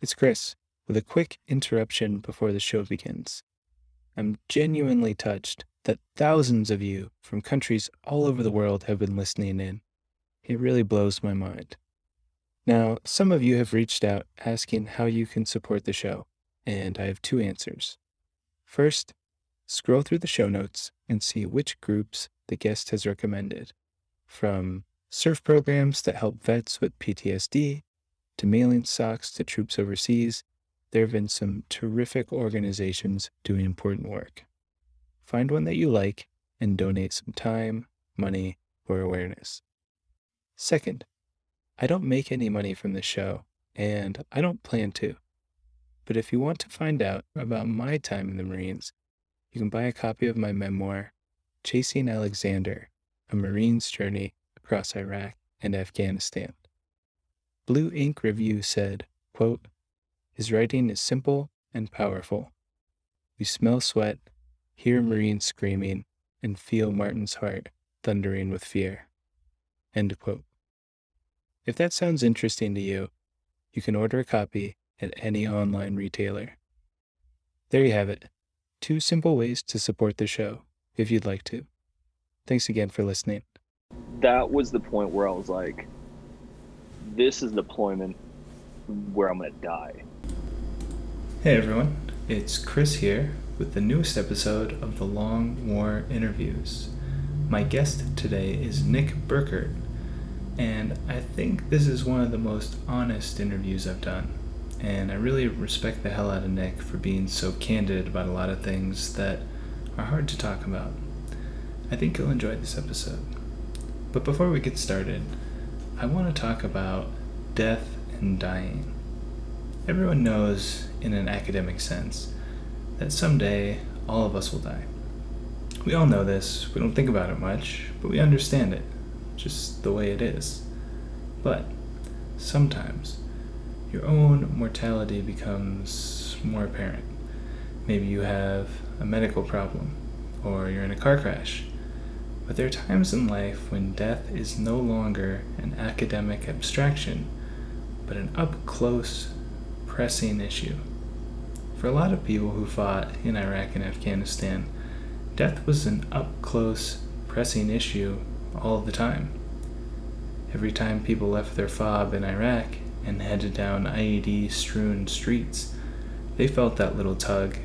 It's Chris with a quick interruption before the show begins. I'm genuinely touched that thousands of you from countries all over the world have been listening in. It really blows my mind. Now, some of you have reached out asking how you can support the show, and I have two answers. First, scroll through the show notes and see which groups the guest has recommended, from surf programs that help vets with PTSD to mailing socks to troops overseas. There have been some terrific organizations doing important work. Find one that you like and donate some time, money, or awareness. Second, I don't make any money from the show, and I don't plan to. But if you want to find out about my time in the Marines, you can buy a copy of my memoir, Chasing Alexander A Marine's Journey Across Iraq and Afghanistan. Blue Ink Review said, quote, His writing is simple and powerful. We smell sweat, hear mm-hmm. Marines screaming, and feel Martin's heart thundering with fear. End quote. If that sounds interesting to you, you can order a copy at any online retailer. There you have it. Two simple ways to support the show if you'd like to. Thanks again for listening. That was the point where I was like, this is deployment where I'm going to die. Hey everyone, it's Chris here with the newest episode of the Long War Interviews. My guest today is Nick Burkert and I think this is one of the most honest interviews I've done. And I really respect the hell out of Nick for being so candid about a lot of things that are hard to talk about. I think you'll enjoy this episode. But before we get started, I want to talk about death and dying. Everyone knows, in an academic sense, that someday all of us will die. We all know this, we don't think about it much, but we understand it just the way it is. But sometimes your own mortality becomes more apparent. Maybe you have a medical problem or you're in a car crash. But there are times in life when death is no longer an academic abstraction, but an up close, pressing issue. For a lot of people who fought in Iraq and Afghanistan, death was an up close, pressing issue all the time. Every time people left their fob in Iraq and headed down IED strewn streets, they felt that little tug,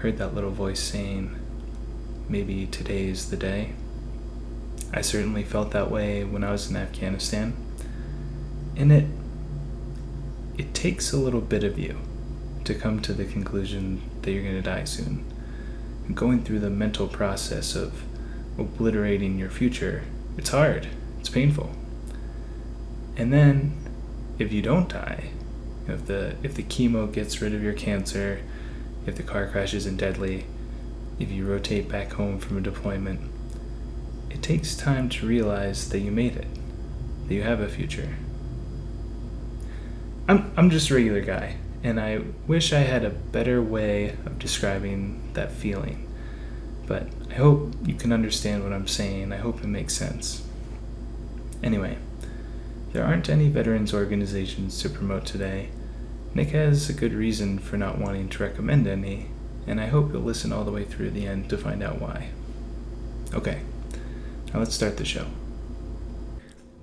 heard that little voice saying, Maybe today's the day. I certainly felt that way when I was in Afghanistan. And it it takes a little bit of you to come to the conclusion that you're going to die soon. going through the mental process of obliterating your future it's hard, it's painful. And then, if you don't die, if the if the chemo gets rid of your cancer, if the car crash isn't deadly, if you rotate back home from a deployment, it takes time to realize that you made it, that you have a future. I'm I'm just a regular guy, and I wish I had a better way of describing that feeling. But I hope you can understand what I'm saying. I hope it makes sense. Anyway, there aren't any veterans organizations to promote today. Nick has a good reason for not wanting to recommend any, and I hope you'll listen all the way through the end to find out why. Okay, now let's start the show.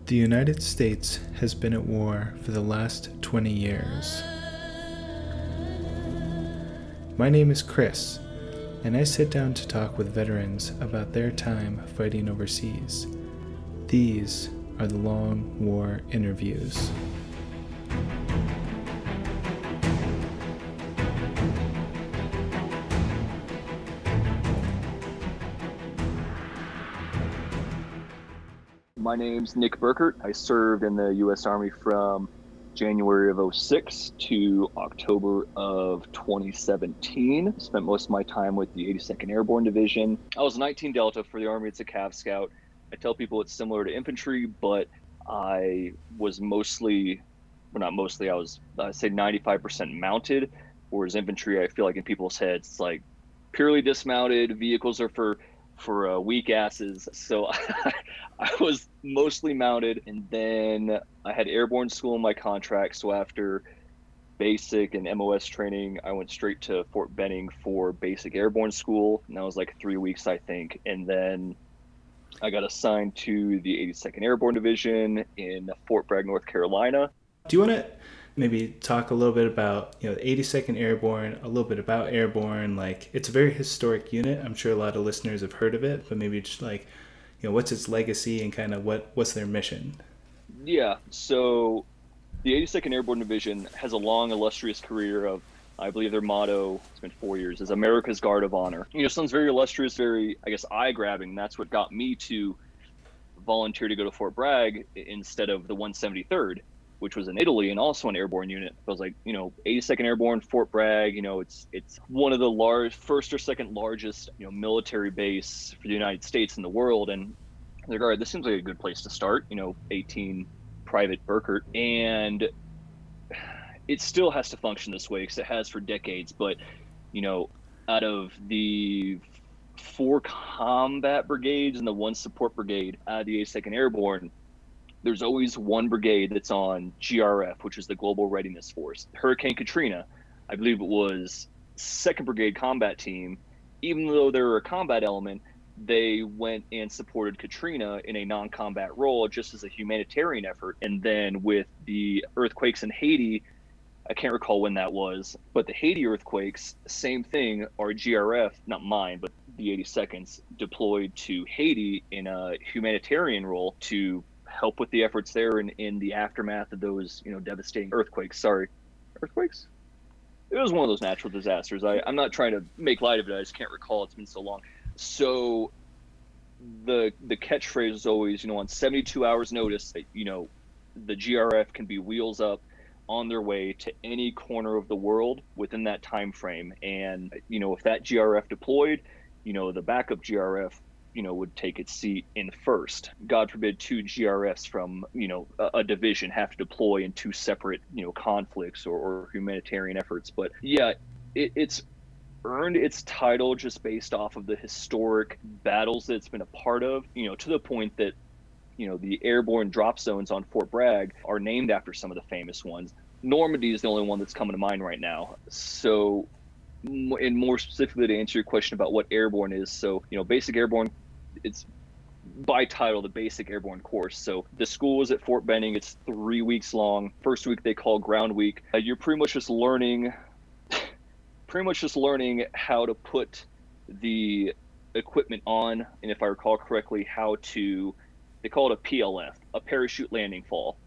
The United States has been at war for the last 20 years. My name is Chris, and I sit down to talk with veterans about their time fighting overseas. These are the long war interviews. My name's Nick Burkert. I served in the U.S. Army from January of 06 to October of 2017. Spent most of my time with the 82nd Airborne Division. I was 19 Delta for the Army. It's a Cav Scout. I tell people it's similar to infantry, but I was mostly, well, not mostly, I was, I say 95% mounted, whereas infantry, I feel like in people's heads, it's like purely dismounted. Vehicles are for for uh, weak asses. So I was mostly mounted, and then I had airborne school in my contract. So after basic and MOS training, I went straight to Fort Benning for basic airborne school. And that was like three weeks, I think. And then I got assigned to the 82nd Airborne Division in Fort Bragg, North Carolina. Do you want to maybe talk a little bit about you know the 82nd Airborne, a little bit about Airborne? Like it's a very historic unit. I'm sure a lot of listeners have heard of it, but maybe just like you know what's its legacy and kind of what what's their mission. Yeah, so the 82nd Airborne Division has a long, illustrious career of I believe their motto, it's been four years, is America's Guard of Honor. You know, sounds very illustrious, very, I guess, eye grabbing. That's what got me to volunteer to go to Fort Bragg instead of the 173rd, which was in Italy and also an airborne unit. I was like, you know, 82nd Airborne, Fort Bragg, you know, it's it's one of the large, first or second largest, you know, military base for the United States in the world. And they're like, this seems like a good place to start, you know, 18 Private Burkert. And it still has to function this way because it has for decades. But you know, out of the four combat brigades and the one support brigade out of the 82nd Airborne, there's always one brigade that's on GRF, which is the Global Readiness Force. Hurricane Katrina, I believe it was Second Brigade Combat Team. Even though they were a combat element, they went and supported Katrina in a non-combat role just as a humanitarian effort. And then with the earthquakes in Haiti, I can't recall when that was, but the Haiti earthquakes, same thing. Our GRF, not mine, but the 82nds, deployed to Haiti in a humanitarian role to help with the efforts there in, in the aftermath of those, you know, devastating earthquakes. Sorry, earthquakes? It was one of those natural disasters. I, I'm not trying to make light of it. I just can't recall. It's been so long. So the the catchphrase is always, you know, on 72 hours notice, that, you know, the GRF can be wheels up on their way to any corner of the world within that time frame and you know if that grf deployed you know the backup grf you know would take its seat in first god forbid two grfs from you know a, a division have to deploy in two separate you know conflicts or, or humanitarian efforts but yeah it, it's earned its title just based off of the historic battles that it's been a part of you know to the point that you know the airborne drop zones on Fort Bragg are named after some of the famous ones. Normandy is the only one that's coming to mind right now. So, and more specifically to answer your question about what airborne is, so you know, basic airborne, it's by title the basic airborne course. So the school is at Fort Benning. It's three weeks long. First week they call ground week. Uh, you're pretty much just learning, pretty much just learning how to put the equipment on, and if I recall correctly, how to they call it a PLF, a parachute landing fall.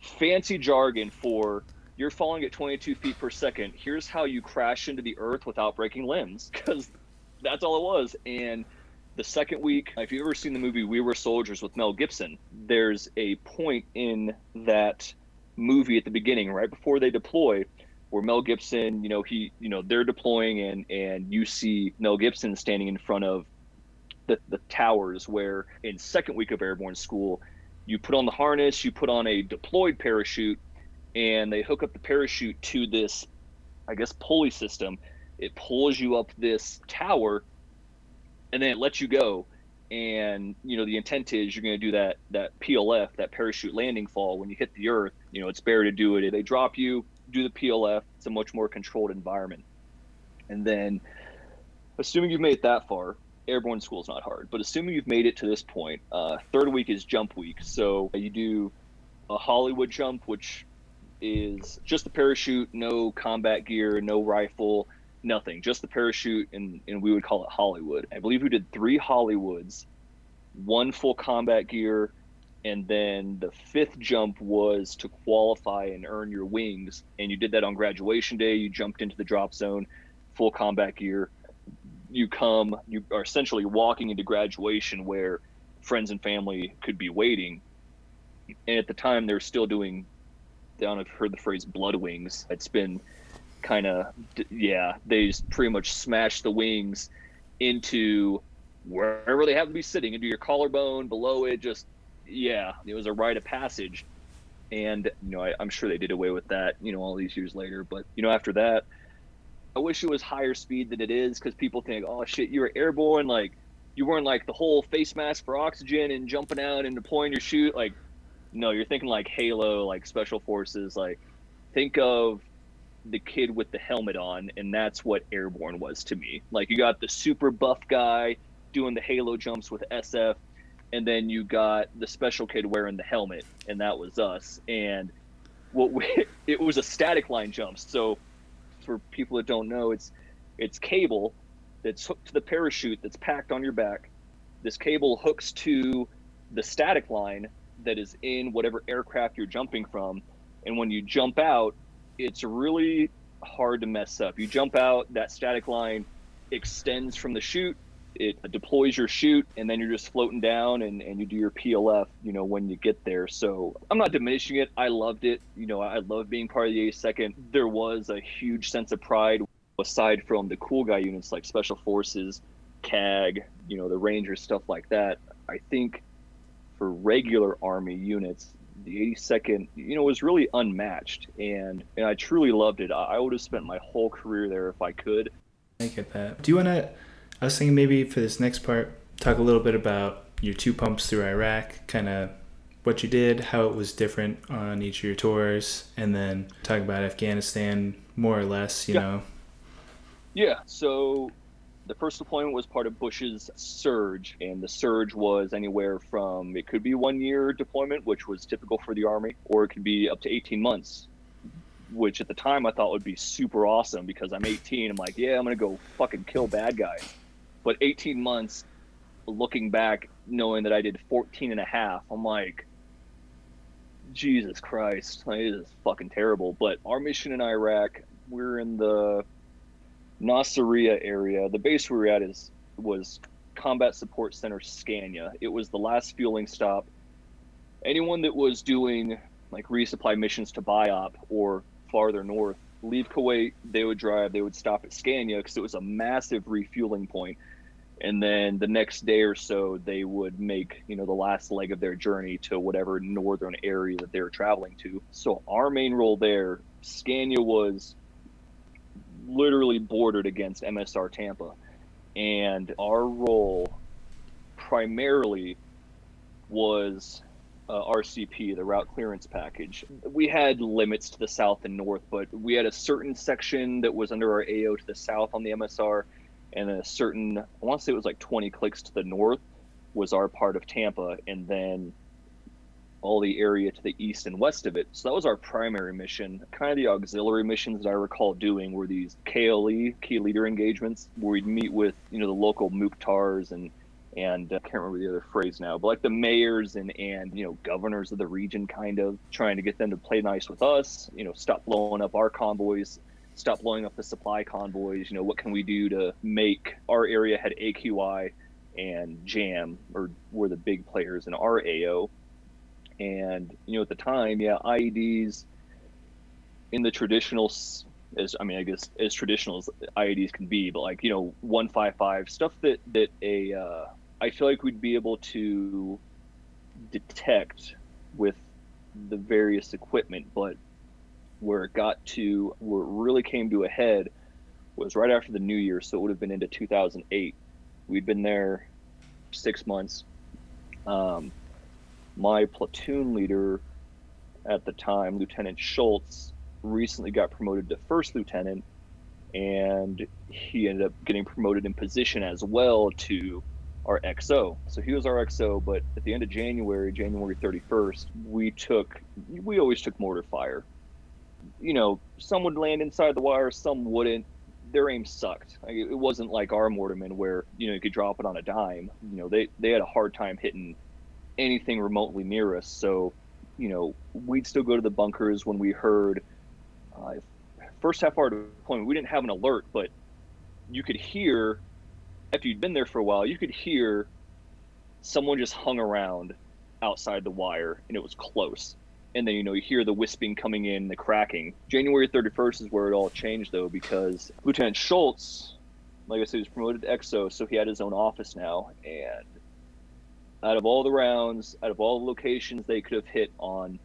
Fancy jargon for you're falling at 22 feet per second. Here's how you crash into the earth without breaking limbs, because that's all it was. And the second week, if you've ever seen the movie We Were Soldiers with Mel Gibson, there's a point in that movie at the beginning, right before they deploy, where Mel Gibson, you know, he, you know, they're deploying and and you see Mel Gibson standing in front of the, the towers where in second week of airborne school you put on the harness you put on a deployed parachute and they hook up the parachute to this i guess pulley system. It pulls you up this tower and then it lets you go. And you know the intent is you're going to do that that plf that parachute landing fall. When you hit the earth you know it's better to do it. They drop you do the plf it's a much more controlled environment. And then assuming you've made it that far airborne school is not hard, but assuming you've made it to this point, uh, third week is jump week. So you do a Hollywood jump, which is just the parachute, no combat gear, no rifle, nothing, just the parachute, and, and we would call it Hollywood. I believe we did three Hollywoods, one full combat gear, and then the fifth jump was to qualify and earn your wings. And you did that on graduation day. You jumped into the drop zone, full combat gear you come, you are essentially walking into graduation where friends and family could be waiting. And at the time, they're still doing, If you've heard the phrase blood wings. It's been kind of, yeah, they just pretty much smash the wings into wherever they have to be sitting, into your collarbone, below it. Just, yeah, it was a rite of passage. And, you know, I, I'm sure they did away with that, you know, all these years later. But, you know, after that, I wish it was higher speed than it is because people think, oh shit, you were airborne, like you weren't like the whole face mask for oxygen and jumping out and deploying your chute. Like, no, you're thinking like Halo, like special forces. Like, think of the kid with the helmet on, and that's what airborne was to me. Like you got the super buff guy doing the halo jumps with SF, and then you got the special kid wearing the helmet, and that was us. And what we, it was a static line jump. So for people that don't know, it's it's cable that's hooked to the parachute that's packed on your back. This cable hooks to the static line that is in whatever aircraft you're jumping from. And when you jump out, it's really hard to mess up. You jump out, that static line extends from the chute, it deploys your chute, and then you're just floating down and, and you do your PLF, you know, when you get there. So I'm not diminishing it. I loved it. You know, I love being part of the A second. There was a huge sense of pride aside from the cool guy units like Special Forces, CAG, you know, the Rangers, stuff like that. I think for regular Army units, the 82nd, you know, was really unmatched, and and I truly loved it. I would have spent my whole career there if I could. I get that. Do you want to? I was thinking maybe for this next part, talk a little bit about your two pumps through Iraq, kind of what you did, how it was different on each of your tours, and then talk about Afghanistan more or less. You yeah. know. Yeah. So the first deployment was part of Bush's surge, and the surge was anywhere from it could be one year deployment, which was typical for the Army, or it could be up to 18 months, which at the time I thought would be super awesome because I'm 18. I'm like, yeah, I'm going to go fucking kill bad guys. But 18 months, looking back, knowing that I did 14 and a half, I'm like, Jesus Christ, it is fucking terrible. But our mission in Iraq, we're in the Nasiriyah area. The base we were at is was Combat Support Center Scania. It was the last fueling stop. Anyone that was doing like resupply missions to BIAP or farther north, leave Kuwait, they would drive, they would stop at Scania because it was a massive refueling point. And then the next day or so, they would make, you know, the last leg of their journey to whatever northern area that they were traveling to. So our main role there, Scania was literally bordered against MSR Tampa. And our role primarily was uh, RCP, the route clearance package. We had limits to the south and north, but we had a certain section that was under our AO to the south on the MSR, and a certain, I want to say it was like 20 clicks to the north was our part of Tampa, and then all the area to the east and west of it. So that was our primary mission. Kind of the auxiliary missions that I recall doing were these KLE, key leader engagements, where we'd meet with, you know, the local Mukhtars and and uh, I can't remember the other phrase now, but like the mayors and and you know governors of the region, kind of trying to get them to play nice with us. You know, stop blowing up our convoys, stop blowing up the supply convoys. You know, what can we do to make our area had AQI and JAM, or were the big players in our AO, and you know, at the time, yeah, IEDs in the traditional, as I mean, I guess as traditional as IEDs can be, but like you know, one five five stuff that that a uh, I feel like we'd be able to detect with the various equipment, but where it got to where it really came to a head was right after the new year, so it would have been into 2008. We'd been there six months. Um, my platoon leader at the time, Lieutenant Schultz, recently got promoted to first lieutenant, and he ended up getting promoted in position as well to our XO. So he was our XO, but at the end of January, January 31st, we took, we always took mortar fire. You know, some would land inside the wire, some wouldn't. Their aim sucked. It wasn't like our mortarmen where, you know, you could drop it on a dime. You know, they, they had a hard time hitting anything remotely near us. So, you know, we'd still go to the bunkers when we heard uh, first half hour deployment. We didn't have an alert, but you could hear after you'd been there for a while, you could hear someone just hung around outside the wire, and it was close. And then you know you hear the wisping coming in, the cracking. January 31st is where it all changed though, because Lieutenant Schultz, like I said, was promoted to XO, so he had his own office now, and out of all the rounds, out of all the locations they could have hit on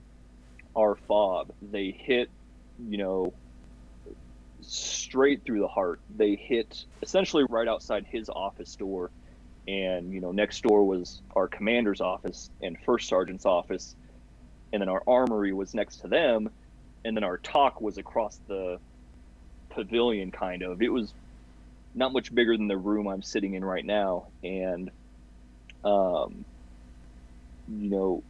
our fob, they hit, you know, straight through the heart. They hit essentially right outside his office door. And, you know, next door was our commander's office and first sergeant's office. And then our armory was next to them. And then our TOC was across the pavilion kind of. It was not much bigger than the room I'm sitting in right now, and um, you know,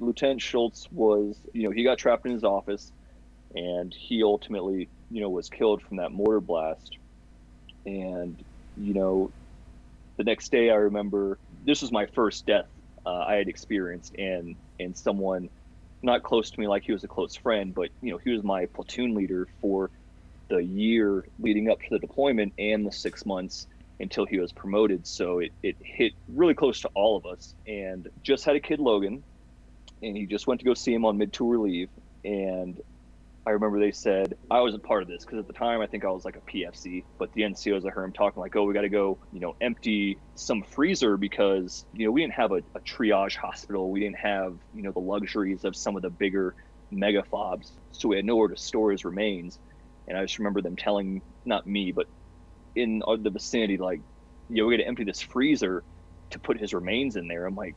Lieutenant Schultz was, you know, he got trapped in his office, and he ultimately, you know, was killed from that mortar blast. And you know, the next day I remember this was my first death uh, I had experienced, and and someone not close to me like he was a close friend, but you know, he was my platoon leader for the year leading up to the deployment and the six months until he was promoted. So it, it hit really close to all of us. And just had a kid, Logan, and he just went to go see him on mid tour leave. And I remember they said I wasn't part of this because at the time I think I was like a PFC, but the NCOs I heard him talking like, oh, we got to go, you know, empty some freezer because you know we didn't have a, a triage hospital, we didn't have you know the luxuries of some of the bigger mega fobs, so we had nowhere to store his remains. And I just remember them telling, not me, but in uh, the vicinity, like, yo, we got to empty this freezer to put his remains in there. I'm like,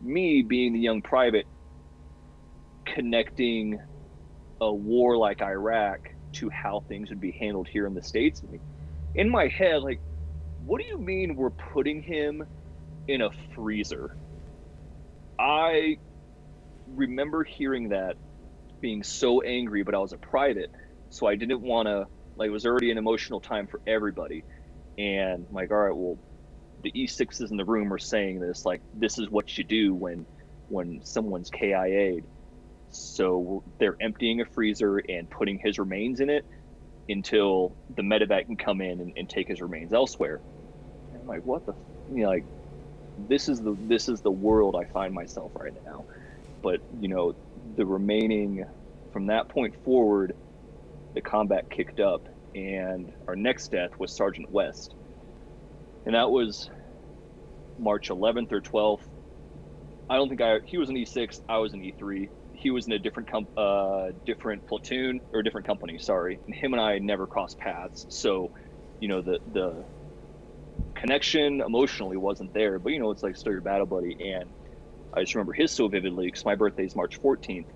me being the young private, connecting a war like Iraq to how things would be handled here in the States. In my head, like, what do you mean we're putting him in a freezer? I remember hearing that being so angry, but I was a private so I didn't want to like it was already an emotional time for everybody, and like all right, well, the E6s in the room are saying this like this is what you do when when someone's KIA'd. So they're emptying a freezer and putting his remains in it until the medevac can come in and, and take his remains elsewhere. And I'm like, what the, you know, like, this is the this is the world I find myself right now. But you know, the remaining from that point forward, the combat kicked up, and our next death was Sergeant West, and that was March 11th or 12th. I don't think I he was an E6, I was an E3. He was in a different com- uh, different platoon or different company. Sorry, and him and I never crossed paths, so you know the the connection emotionally wasn't there. But you know it's like still your battle buddy, and I just remember his so vividly because my birthday is March 14th,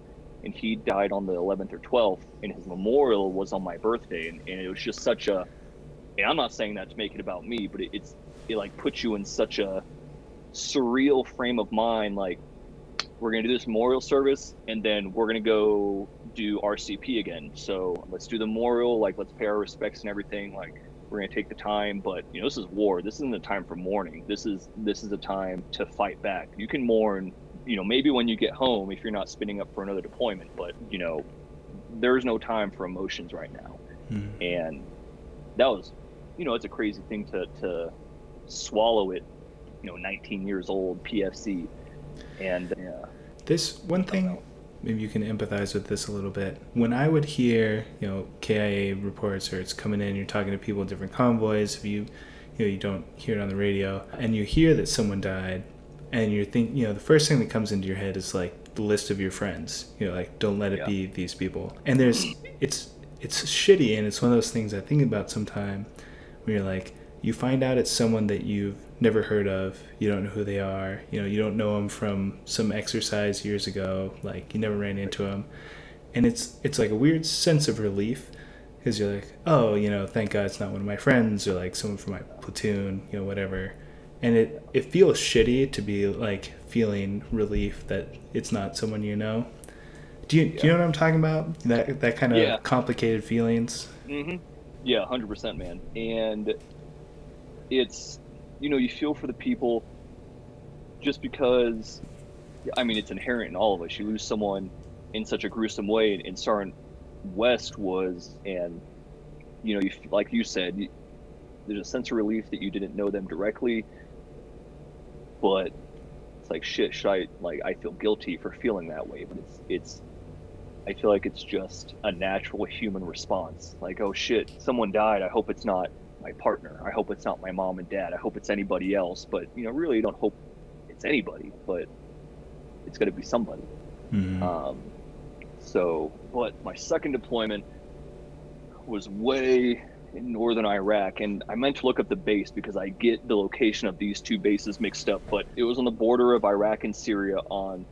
and he died on the 11th or 12th and his memorial was on my birthday and, and it was just such a and i'm not saying that to make it about me but it, it's it like puts you in such a surreal frame of mind like we're to do this memorial service and then we're to go do rcp again. So let's do the memorial like let's pay our respects and everything like we're to take the time but you know this is war. This isn't a time for mourning. This is this is a time to fight back. You can mourn you know, maybe when you get home, if you're not spinning up for another deployment, but you know, there's no time for emotions right now. Mm-hmm. And that was, you know, it's a crazy thing to, to swallow it, you know, 19 years old PFC. And yeah. This one thing, maybe you can empathize with this a little bit. When I would hear, you know, KIA reports or it's coming in, you're talking to people in different convoys, if you, you know, you don't hear it on the radio, and you hear that someone died, and you're thinking, you know, the first thing that comes into your head is like the list of your friends. You know, like don't let it yeah. be these people. And there's, it's it's shitty, and it's one of those things I think about sometime, where you're like, you find out it's someone that you've never heard of, you don't know who they are, you know, you don't know them from some exercise years ago, like you never ran into them, and it's it's like a weird sense of relief because you're like, oh, you know, thank God it's not one of my friends or like someone from my platoon, you know, whatever and it it feels shitty to be like feeling relief that it's not someone you know. Do you yeah. do you know what I'm talking about? That that kind of yeah. complicated feelings. Mm-hmm. Yeah, hundred percent, man. And it's you know you feel for the people just because I mean it's inherent in all of us. You lose someone in such a gruesome way, and, and Sergeant West was, and you know, you, like you said, you, there's a sense of relief that you didn't know them directly but it's like shit should i like i feel guilty for feeling that way but it's it's i feel like it's just a natural human response. Like oh shit someone died. I hope it's not my partner. I hope it's not my mom and dad. I hope it's anybody else. But you know really you don't hope it's anybody but it's going to be somebody. Mm-hmm. um, so but my second deployment was way in northern Iraq, and I meant to look up the base because I get the location of these two bases mixed up, but it was on the border of Iraq and Syria on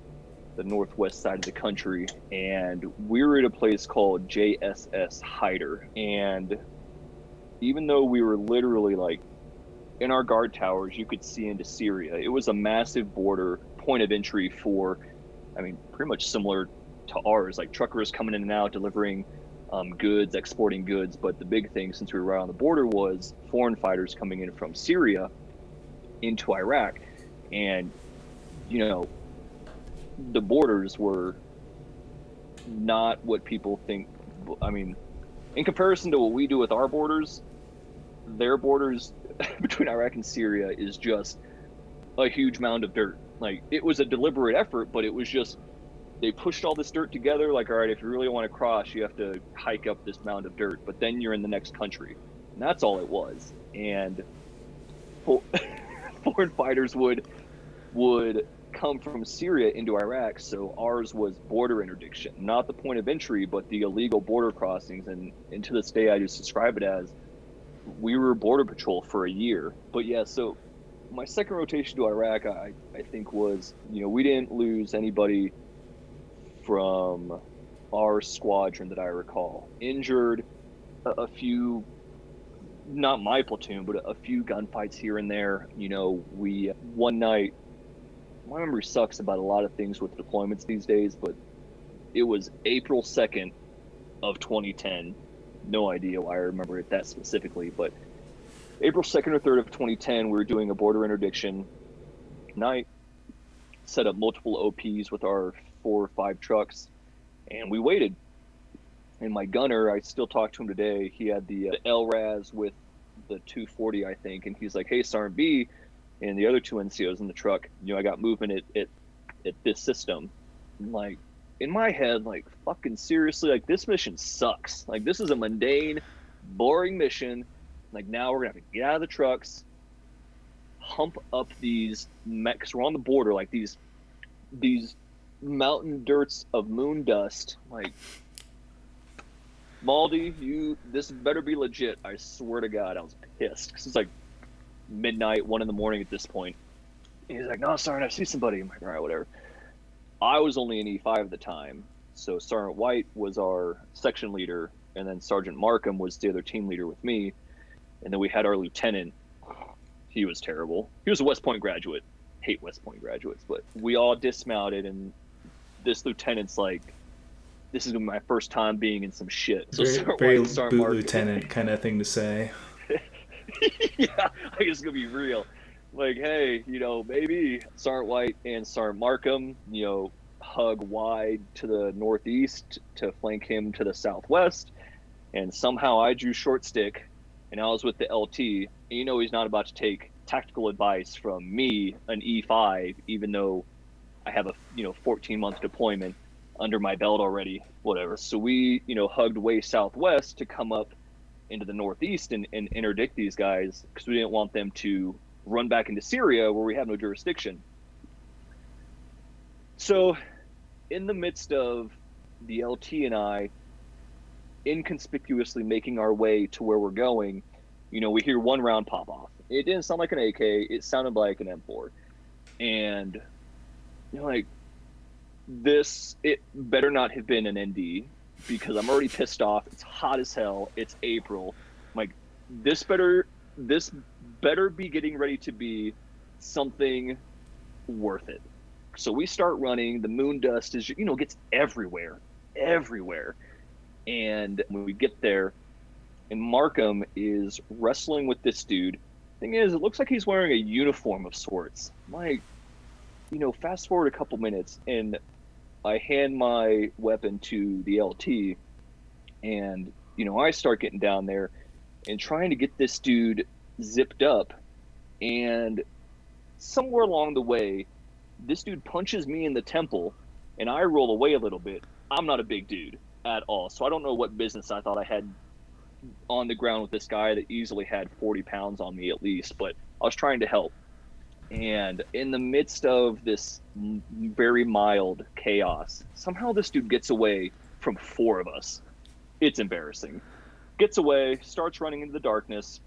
the northwest side of the country, and we were at a place called JSS Hyder. And even though we were literally like in our guard towers, you could see into Syria. It was a massive border point of entry for, I mean, pretty much similar to ours, like truckers coming in and out, delivering um, goods, exporting goods. But the big thing, since we were right on the border, was foreign fighters coming in from Syria into Iraq. And, you know, the borders were not what people think. I mean, in comparison to what we do with our borders, their borders between Iraq and Syria is just a huge mound of dirt. Like it was a deliberate effort, but it was just they pushed all this dirt together. Like, all right, if you really want to cross, you have to hike up this mound of dirt, but then you're in the next country, and that's all it was. And foreign fighters would would come from Syria into Iraq, so ours was border interdiction, not the point of entry, but the illegal border crossings. And, and to this day, I just describe it as we were border patrol for a year. But yeah, so my second rotation to Iraq, I, I think was, you know, we didn't lose anybody from our squadron that I recall. Injured a, a few, not my platoon, but a, a few gunfights here and there. You know, we, one night, my memory sucks about a lot of things with deployments these days, but it was April 2nd of 2010 no idea why I remember it that specifically, but April 2nd or 3rd of 2010, we were doing a border interdiction night, set up multiple OPs with our four or five trucks, and we waited. And my gunner, I still talk to him today. He had the, uh, LRAS with the 240, I think, and he's like, "Hey, Sergeant B, and the other two NCOs in the truck, you know, I got movement at at, at this system." I'm like, in my head, like fucking seriously, like this mission sucks. Like this is a mundane, boring mission. Like now we're gonna have to get out of the trucks, hump up these mechs. We're on the border, like these these mountain dirts of moon dust. Like Maldy, you this better be legit. I swear to God, I was pissed because it's like midnight, one in the morning at this point. He's like, "No, sorry, I see somebody." I'm like, "All right, whatever." I was only an E5 at the time, so Sergeant White was our section leader, and then Sergeant Markham was the other team leader with me, and then we had our lieutenant. He was terrible. He was a West Point graduate. Hate West Point graduates, but we all dismounted, and this lieutenant's like, "This is my first time being in some shit." So very, Sergeant very White, Sergeant boot lieutenant kind of thing to say. yeah, I guess gonna be real like, hey, you know, maybe Sergeant White and Sergeant Markham, you know, hug wide to the northeast to flank him to the southwest. And somehow I drew short stick and I was with the LT. And you know, he's not about to take tactical advice from me, an E5, even though I have a, you know, 14 month deployment under my belt already, whatever. So we, you know, hugged way southwest to come up into the northeast and, and interdict these guys because we didn't want them to run back into Syria where we have no jurisdiction. So, in the midst of the LT and I inconspicuously making our way to where we're going, you know, we hear one round pop off. It didn't sound like an AK, it sounded like an M4. And, you know, like, this, it better not have been an ND because I'm already pissed off. It's hot as hell. It's April. I'm like, this better, this better be getting ready to be something worth it. So we start running. The moon dust is, you know, gets everywhere, everywhere. And when we get there, and Markham is wrestling with this dude. Thing is, it looks like he's wearing a uniform of sorts. Like, you know, fast forward a couple minutes, and I hand my weapon to the LT, and you know, I start getting down there and trying to get this dude zipped up, and somewhere along the way, this dude punches me in the temple, and I roll away a little bit. I'm not a big dude at all, so I don't know what business I thought I had on the ground with this guy that easily had 40 pounds on me at least, but I was trying to help. And in the midst of this very mild chaos, somehow this dude gets away from four of us. It's embarrassing. Gets away, starts running into the darkness,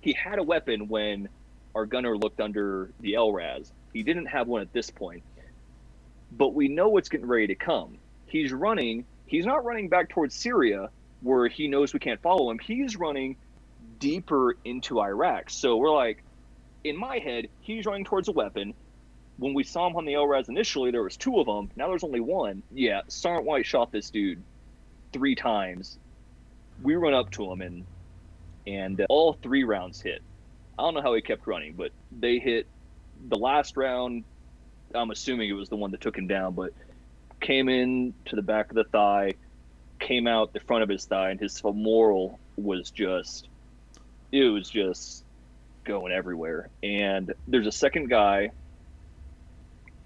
he had a weapon when our gunner looked under the LRAS. He didn't have one at this point. but we know what's getting ready to come. He's running. He's not running back towards Syria where he knows we can't follow him. He's running deeper into Iraq. So we're like, in my head, he's running towards a weapon. When we saw him on the LRAS initially, there was two of them. Now there's only one. Yeah, Sergeant White shot this dude three times. We run up to him and and uh, all three rounds hit. I don't know how he kept running, but they hit the last round. I'm assuming it was the one that took him down, but came in to the back of the thigh, came out the front of his thigh, and his femoral was just, it was just going everywhere. And there's a second guy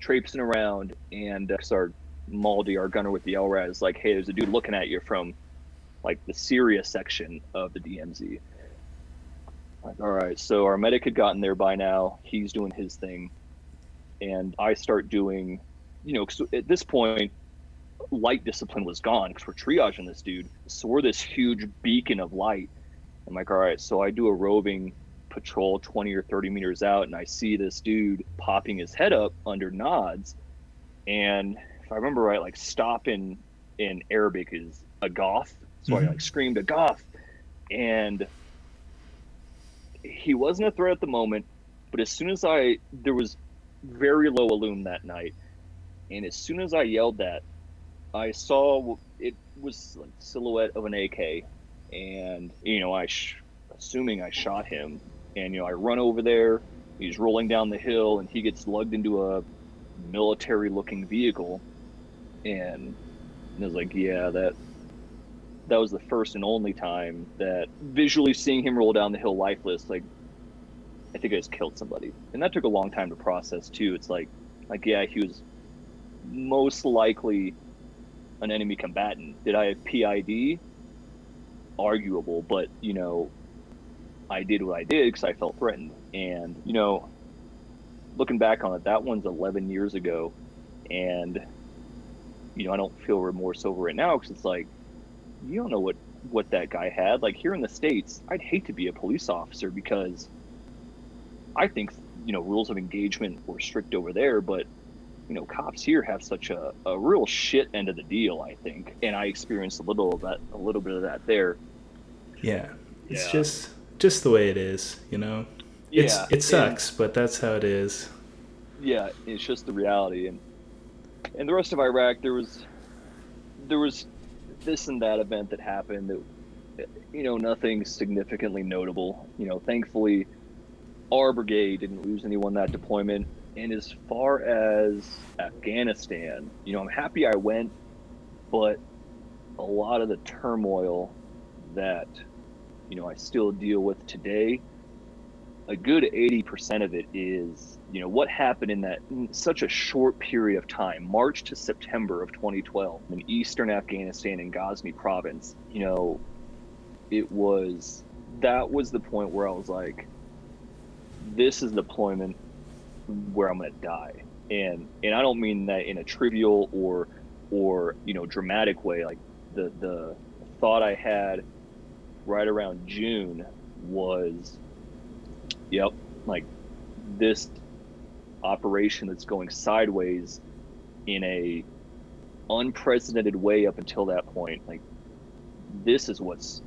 traipsing around, and uh, our Maldi, our gunner with the LRAS, is like, hey, there's a dude looking at you from like the Syria section of the DMZ. Like, all right, so our medic had gotten there by now. He's doing his thing, and I start doing, you know, at this point, light discipline was gone because we're triaging this dude. So we're this huge beacon of light. I'm like, all right, so I do a roving patrol 20 or 30 meters out, and I see this dude popping his head up under nods, and if I remember right, like stop in in Arabic is a goth. So mm-hmm. I like screamed a goth, and he wasn't a threat at the moment, but as soon as I there was very low illume that night, and as soon as I yelled that, I saw it was like silhouette of an AK, and you know I, sh- assuming I shot him, and you know I run over there, he's rolling down the hill, and he gets lugged into a military-looking vehicle, and, and I was like, yeah, that that was the first and only time that visually seeing him roll down the hill lifeless, like I think I just killed somebody, and that took a long time to process too. It's like, like yeah, he was most likely an enemy combatant. Did I have PID? Arguable, but you know, I did what I did because I felt threatened, and you know, looking back on it, that one's 11 years ago, and you know, I don't feel remorse over it now because it's like you don't know what what that guy had. Like here in the states, I'd hate to be a police officer because I think you know rules of engagement were strict over there, but you know cops here have such a, a real shit end of the deal. I think, and I experienced a little of that, a little bit of that there. Yeah, it's yeah. just just the way it is, you know. It's, yeah, it sucks, and, but that's how it is. Yeah, it's just the reality, and and the rest of Iraq, there was there was this and that event that happened that you know nothing significantly notable you know thankfully our brigade didn't lose anyone that deployment and as far as afghanistan you know i'm happy i went but a lot of the turmoil that you know i still deal with today a good 80% of it is you know what happened in that in such a short period of time march to september of 2012 in eastern afghanistan in ghazni province you know it was that was the point where i was like this is deployment where i'm going to die. And and i don't mean that in a trivial or or you know dramatic way like the the thought i had right around june was yep like this operation that's going sideways in a unprecedented way up until that point like this is what's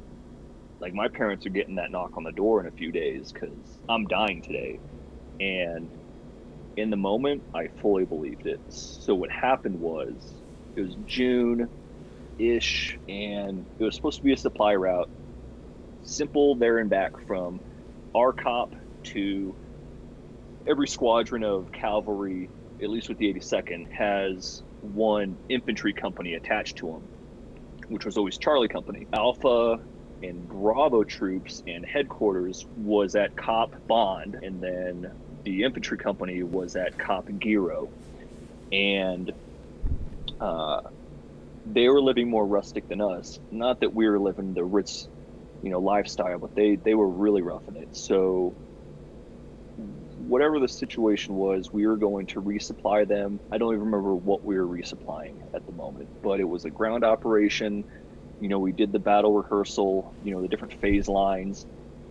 like my parents are getting that knock on the door in a few days because i'm dying today. And in the moment i fully believed it. So what happened was it was june ish and it was supposed to be a supply route simple there and back from our cop to every squadron of cavalry, at least with the 82nd, has one infantry company attached to them, which was always Charlie Company. Alpha and Bravo troops and headquarters was at Cop Bond, and then the infantry company was at Cop Giro. And uh, they were living more rustic than us. Not that we were living the Ritz, you know, lifestyle, but they, they were really roughing it. So whatever the situation was, we were going to resupply them. I don't even remember what we were resupplying at the moment, but it was a ground operation. You know, we did the battle rehearsal, you know, the different phase lines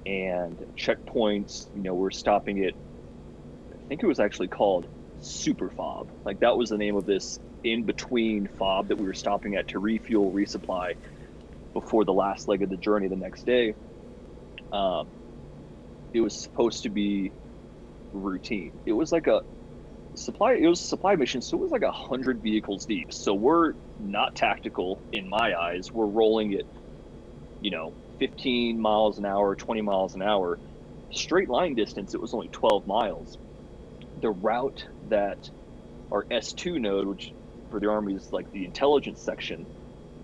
and checkpoints. You know, we're stopping it. I think it was actually called super fob. Like that was the name of this in between fob that we were stopping at to refuel, resupply before the last leg of the journey the next day. Um, it was supposed to be routine. It was like a supply. It was a supply mission, so it was like a hundred vehicles deep. So we're not tactical in my eyes. We're rolling it, you know, 15 miles an hour, 20 miles an hour. Straight line distance, it was only 12 miles. The route that our S2 node, which for the Army is like the intelligence section,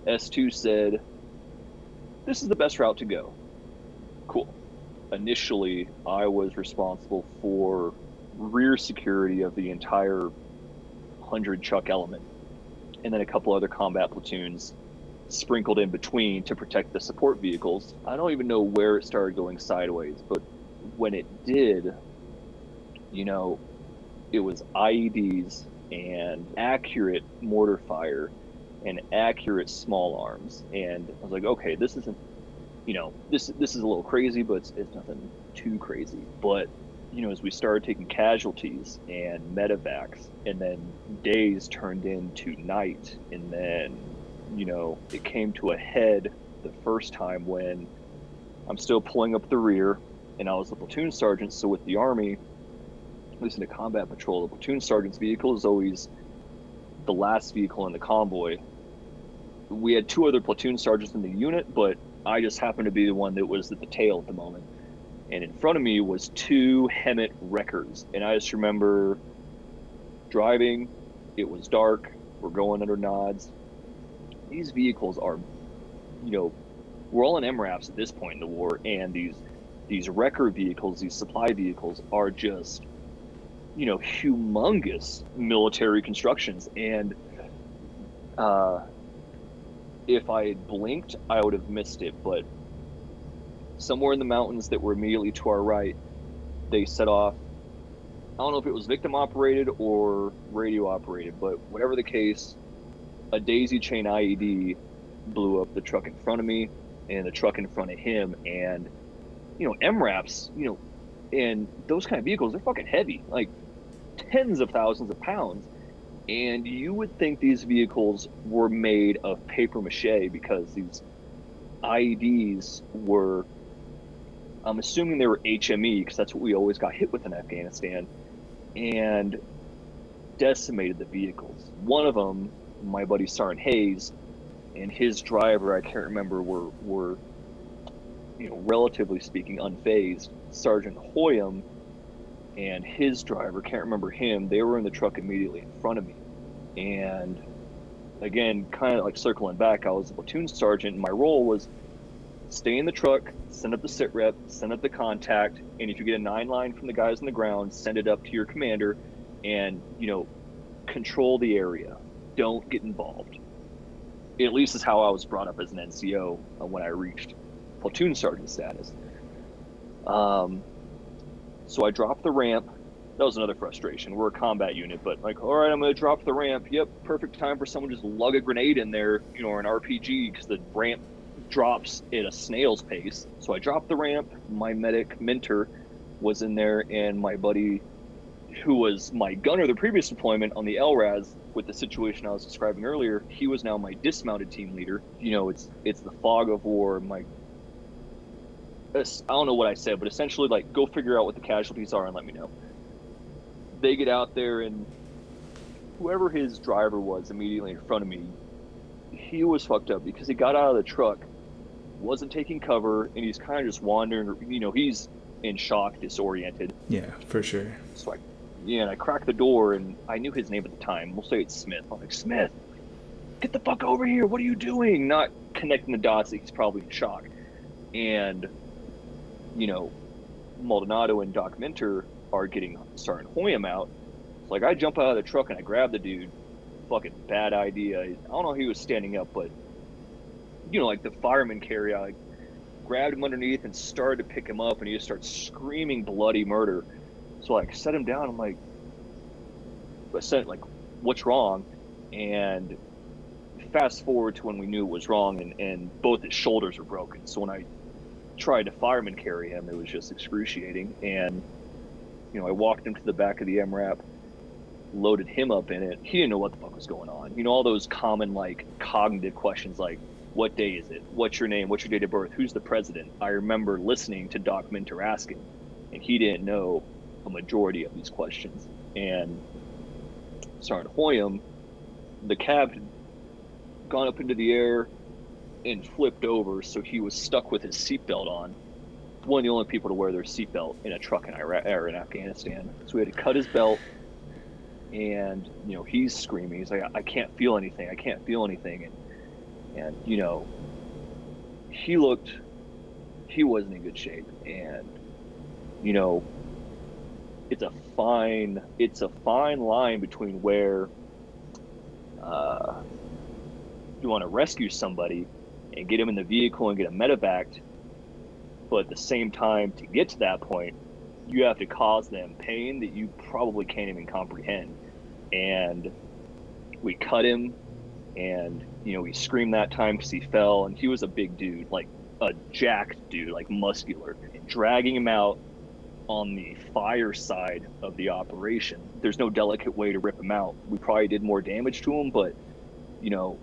S2 said, This is the best route to go. Cool. Initially, I was responsible for rear security of the entire 100 Chuck element, and then a couple other combat platoons sprinkled in between to protect the support vehicles. I don't even know where it started going sideways, but when it did, you know, it was IEDs and accurate mortar fire and accurate small arms. And I was like, okay, this isn't, you know, this this is a little crazy, but it's, it's nothing too crazy. But you know, as we started taking casualties and medevacs, and then days turned into night, and then, you know, it came to a head the first time when I'm still pulling up the rear, and I was the platoon sergeant. So with the Army, at least in a combat patrol, the platoon sergeant's vehicle is always the last vehicle in the convoy. We had two other platoon sergeants in the unit, but I just happened to be the one that was at the tail at the moment and in front of me was two HEMTT wreckers. And I just remember driving, it was dark, we're going under nods. These vehicles are, you know, we're all in MRAPs at this point in the war, and these these wrecker vehicles, these supply vehicles, are just, you know, humongous military constructions. And uh, if I had blinked, I would have missed it. But somewhere in the mountains that were immediately to our right, they set off. I don't know if it was victim operated or radio operated, but whatever the case, a daisy chain IED blew up the truck in front of me and the truck in front of him. And, you know, MRAPs, you know, and those kind of vehicles, they're fucking heavy, like tens of thousands of pounds. And you would think these vehicles were made of paper mache because these IEDs were I'm assuming they were HME because that's what we always got hit with in Afghanistan, and decimated the vehicles. One of them, my buddy Sergeant Hayes, and his driver, I can't remember, were were you know relatively speaking unfazed. Sergeant Hoyam and his driver, can't remember him. They were in the truck immediately in front of me, and again, kind of like circling back, I was a platoon sergeant. And my role was stay in the truck, send up the sit rep, send up the contact, and if you get a nine line from the guys on the ground, send it up to your commander, and you know, control the area. Don't get involved. At least is how I was brought up as an NCO uh, when I reached platoon sergeant status. Um, so I dropped the ramp. That was another frustration. We're a combat unit, but like, all right, I'm going to drop the ramp. Yep, perfect time for someone to just lug a grenade in there, you know, or an RPG because the ramp drops at a snail's pace. So I dropped the ramp. My medic Minter was in there, and my buddy, who was my gunner the previous deployment on the LRAS with the situation I was describing earlier, he was now my dismounted team leader. You know, it's it's the fog of war. My I don't know what I said, but essentially, like, go figure out what the casualties are and let me know. They get out there, and whoever his driver was immediately in front of me, he was fucked up because he got out of the truck wasn't taking cover, and he's kind of just wandering. You know, he's in shock, disoriented. Yeah, for sure. So I, yeah, and I cracked the door, and I knew his name at the time. We'll say it's Smith. I'm like, Smith, get the fuck over here. What are you doing? Not connecting the dots that he's probably in shock. And, you know, Maldonado and Doc Minter are getting Sergeant Hoyam out. It's like, I jump out of the truck and I grab the dude. Fucking bad idea. I don't know he was standing up, but you know, like the fireman carry, I grabbed him underneath and started to pick him up, and he just starts screaming bloody murder. So like set him down. I'm like, I said like, what's wrong? And fast forward to when we knew it was wrong, and and both his shoulders were broken. So when I tried to fireman carry him, it was just excruciating. And you know, I walked him to the back of the MRAP, loaded him up in it. He didn't know what the fuck was going on. You know, all those common like cognitive questions like, what day is it? What's your name? What's your date of birth? Who's the president? I remember listening to Doc Minter asking, and he didn't know a majority of these questions. And Sergeant Hoyam, the cab had gone up into the air and flipped over, so he was stuck with his seatbelt on. One of the only people to wear their seatbelt in a truck in Iraq or in Afghanistan. So we had to cut his belt, and you know he's screaming. He's like, "I can't feel anything. I can't feel anything." And and you know, he looked, he wasn't in good shape, and you know, it's a fine, it's a fine line between where uh, you want to rescue somebody and get him in the vehicle and get him medevaced, but at the same time, to get to that point, you have to cause them pain that you probably can't even comprehend. And we cut him, and you know, we screamed that time because he fell, and he was a big dude, like a jacked dude, like muscular. And dragging him out on the fire side of the operation, there's no delicate way to rip him out. We probably did more damage to him, but you know,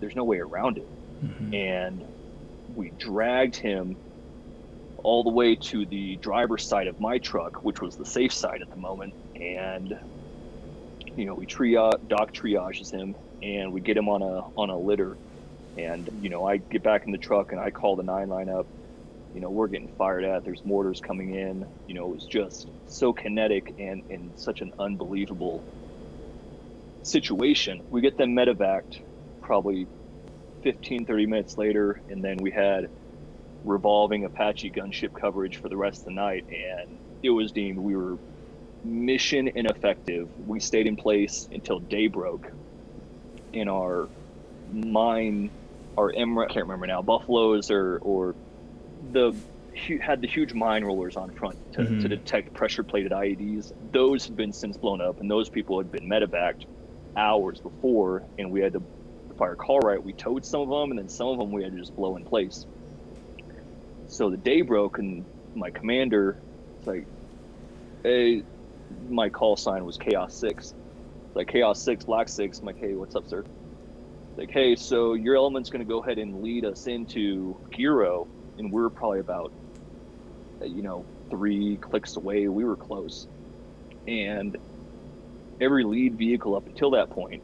there's no way around it. Mm-hmm. And we dragged him all the way to the driver's side of my truck, which was the safe side at the moment. And you know, we triage, doc triages him, and we get him on a on a litter. And you know, I get back in the truck and I call the nine line up. You know, we're getting fired at. There's mortars coming in. You know, it was just so kinetic and in such an unbelievable situation. We get them medevaced probably 15, 30 minutes later, and then we had revolving Apache gunship coverage for the rest of the night, and it was deemed we were mission ineffective. We stayed in place until day broke in our mine, our MRAP, I can't remember now, Buffaloes or, or the had the huge mine rollers on front to, mm-hmm. to detect pressure plated IEDs. Those had been since blown up, and those people had been medevaced hours before, and we had to call right. We towed some of them, and then some of them we had to just blow in place. So the day broke, and my commander, it's like, hey, my call sign was Chaos Six. It's like Chaos Six, Black Six. I'm like, hey, what's up, sir? Like, hey, so your element's going to go ahead and lead us into Giro, and we're probably about, you know, three clicks away. We were close, and every lead vehicle up until that point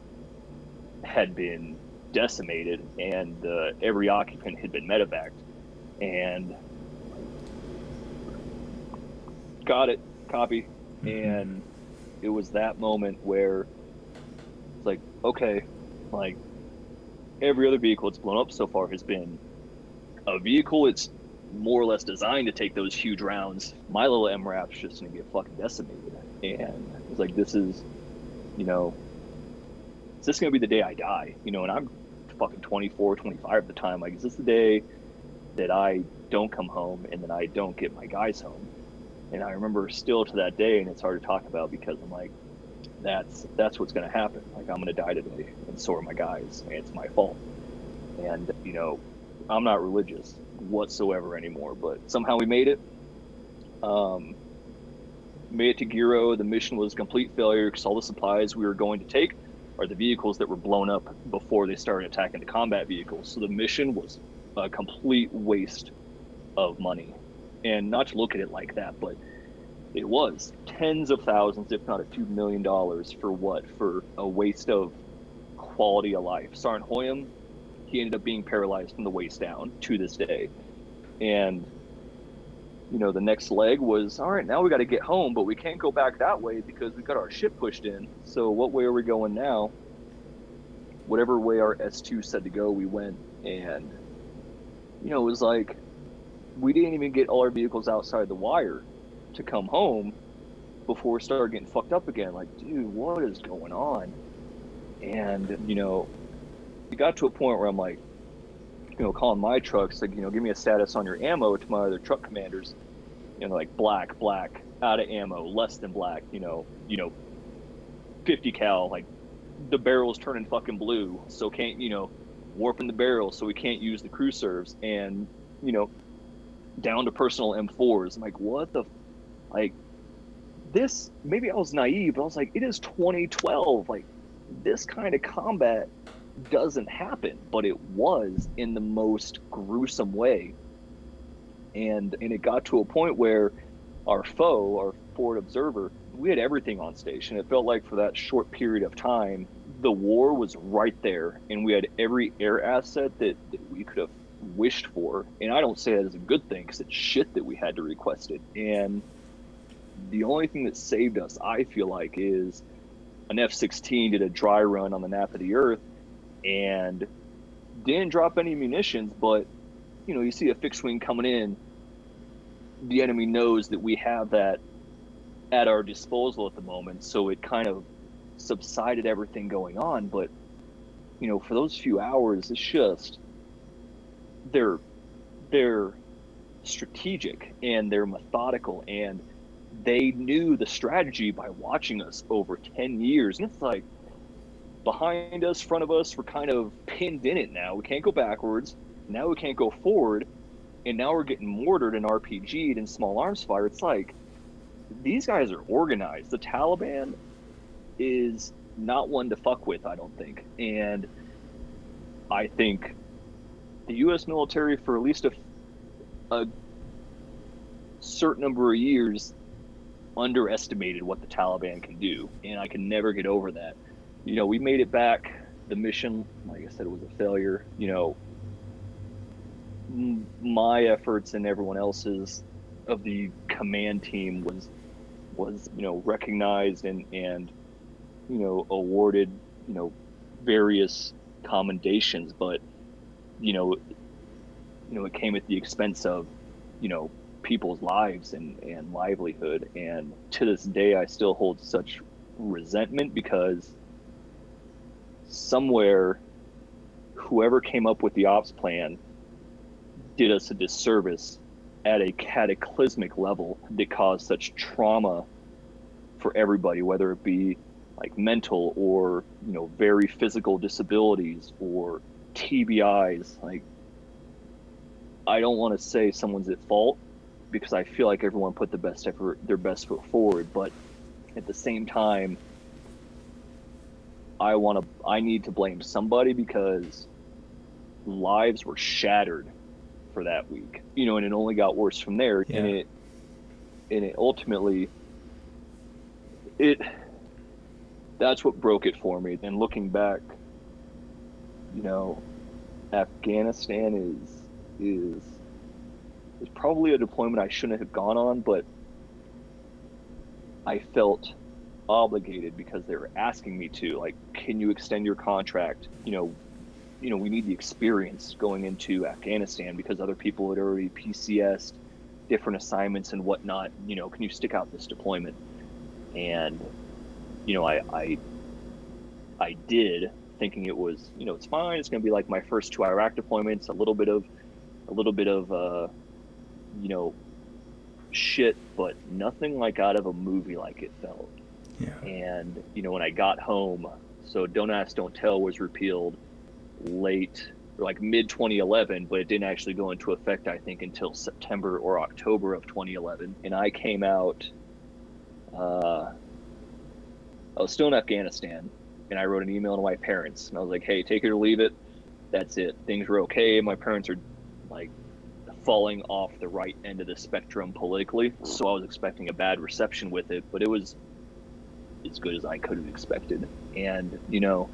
had been decimated, and uh, every occupant had been medevaced and got it, copy. Mm-hmm. And it was that moment where it's like, okay, like every other vehicle that's blown up so far has been a vehicle it's more or less designed to take those huge rounds. My little MRAP's just gonna get fucking decimated. And it's like this is, you know, is this gonna be the day I die? You know, and I'm fucking 24, 25 at the time. Like, is this the day that I don't come home and then I don't get my guys home. And I remember still to that day, and it's hard to talk about because I'm like, that's that's what's going to happen. Like I'm going to die today, and so are my guys, and it's my fault. And you know, I'm not religious whatsoever anymore, but somehow we made it. Um, made it to Giro. The mission was a complete failure because all the supplies we were going to take are the vehicles that were blown up before they started attacking the combat vehicles. So the mission was a complete waste of money. And not to look at it like that, but it was tens of thousands, if not a few million dollars, for what? For a waste of quality of life. Sergeant Hoyam, he ended up being paralyzed from the waist down to this day. And, you know, the next leg was all right, now we got to get home, but we can't go back that way because we got our ship pushed in. So, what way are we going now? Whatever way our S2 said to go, we went. And you know, it was like we didn't even get all our vehicles outside the wire to come home before we started getting fucked up again. Like, dude, what is going on? And, you know, it got to a point where I'm like, you know, calling my trucks, like, you know, give me a status on your ammo to my other truck commanders. You know, like black, black, out of ammo, less than black, you know, you know, 50 cal, like the barrel's turning fucking blue. So can't, you know, warping the barrel so we can't use the crew serves and you know down to personal m4s I'm like what the like this maybe I was naive, but I was like, it is 2012. Like this kind of combat doesn't happen, but it was in the most gruesome way. And and it got to a point where our foe, our forward observer, we had everything on station. It felt like for that short period of time, the war was right there, and we had every air asset that, that we could have wished for. And I don't say that as a good thing because it's shit that we had to request it. And the only thing that saved us, I feel like, is an F 16 did a dry run on the nap of the earth and didn't drop any munitions, but you know, you see a fixed wing coming in, the enemy knows that we have that at our disposal at the moment, so it kind of subsided everything going on. But you know, for those few hours, it's just they're they're strategic and they're methodical and they knew the strategy by watching us over 10 years and it's like behind us front of us we're kind of pinned in it now. We can't go backwards. Now we can't go forward. And now we're getting mortared and rpg'd and small arms fire. It's like these guys are organized. The taliban is not one to fuck with i don't think. And i think the U.S. military for at least a, a certain number of years underestimated what the Taliban can do, and I can never get over that. You know, we made it back. The mission, like I said, it was a failure. You know, my efforts and everyone else's of the command team was was you know recognized and and you know awarded you know various commendations, but you know, you know, it came at the expense of, you know, people's lives and, and livelihood. And to this day, I still hold such resentment because somewhere, whoever came up with the ops plan did us a disservice at a cataclysmic level that caused such trauma for everybody, whether it be like mental or, you know, very physical disabilities or TBIs. Like, I don't want to say someone's at fault because I feel like everyone put the best effort, their best foot forward. But at the same time, I want to, I need to blame somebody because lives were shattered for that week. You know, and it only got worse from there. Yeah. And it, and it ultimately, it, that's what broke it for me. And looking back, you know, Afghanistan is is is probably a deployment I shouldn't have gone on, but I felt obligated because they were asking me to. Like, can you extend your contract? You know, you know, we need the experience going into Afghanistan because other people had already PCSed different assignments and whatnot. You know, can you stick out this deployment? And you know, I I, I did, thinking it was, you know, it's fine. It's going to be like my first two Iraq deployments, a little bit of, a little bit of, uh, you know, shit, but nothing like out of a movie like it felt. Yeah. And, you know, when I got home, so Don't Ask, Don't Tell was repealed late, like mid 2011, but it didn't actually go into effect, I think, until September or October of 2011. And I came out, uh, I was still in Afghanistan and I wrote an email to my parents and I was like, hey, take it or leave it. That's it. Things were okay. My parents are like falling off the right end of the spectrum politically. So I was expecting a bad reception with it, but it was as good as I could have expected. And, you know,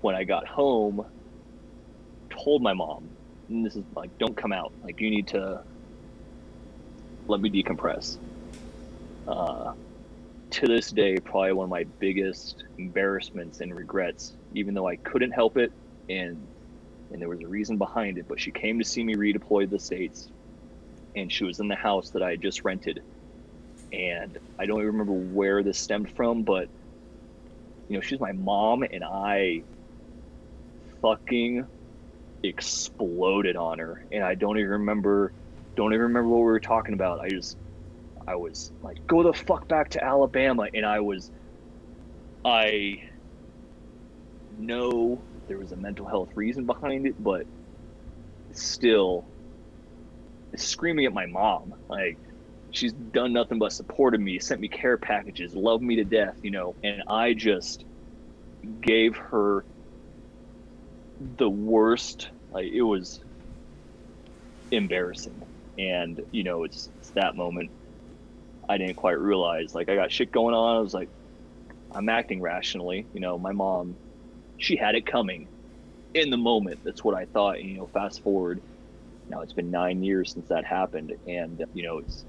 when I got home, told my mom, and this is like, don't come out. Like, you need to let me decompress. Uh, to this day probably one of my biggest embarrassments and regrets even though i couldn't help it and and there was a reason behind it but she came to see me redeploy to the states and she was in the house that i had just rented and i don't even remember where this stemmed from but you know she's my mom and i fucking exploded on her and i don't even remember don't even remember what we were talking about i just I was like, go the fuck back to Alabama. And I was, I know there was a mental health reason behind it, but still screaming at my mom. Like, she's done nothing but supported me, sent me care packages, loved me to death, you know, and I just gave her the worst. Like it was embarrassing, and you know, it's, it's that moment I didn't quite realize. Like I got shit going on. I was like, I'm acting rationally. You know, my mom, she had it coming in the moment. That's what I thought. And, You know, fast forward. Now it's been nine years since that happened, and you know, it's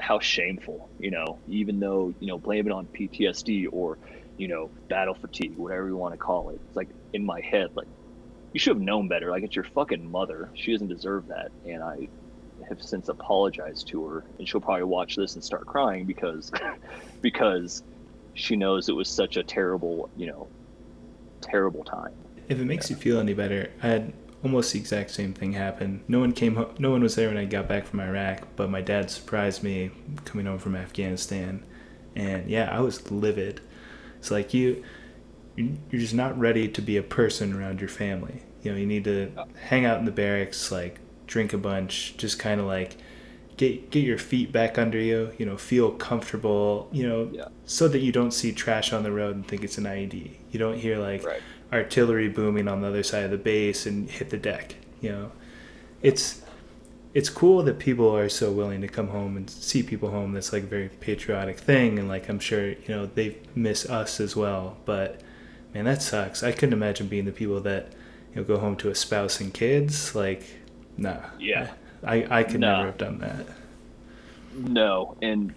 how shameful. You know, even though you know, blame it on PTSD or you know, battle fatigue, whatever you want to call it. It's like in my head, like you should have known better. Like it's your fucking mother. She doesn't deserve that. And I have since apologized to her, and she'll probably watch this and start crying because because she knows it was such a terrible, you know, terrible time. If it makes yeah. you feel any better, I had almost the exact same thing happened. No one came home, no one was there when I got back from Iraq, but my dad surprised me coming home from Afghanistan. And yeah, I was livid. It's like you you're just not ready to be a person around your family. You know, you need to hang out in the barracks, like drink a bunch, just kind of like get get your feet back under you. You know, feel comfortable. You know, yeah. so that you don't see trash on the road and think it's an IED. You don't hear like right. Artillery booming on the other side of the base and hit the deck. You know, it's it's cool that people are so willing to come home and see people home. That's like a very patriotic thing, and like I'm sure you know they miss us as well. But man, that sucks. I couldn't imagine being the people that you know go home to a spouse and kids. Like, nah. Yeah. I I could nah. never have done that. No, and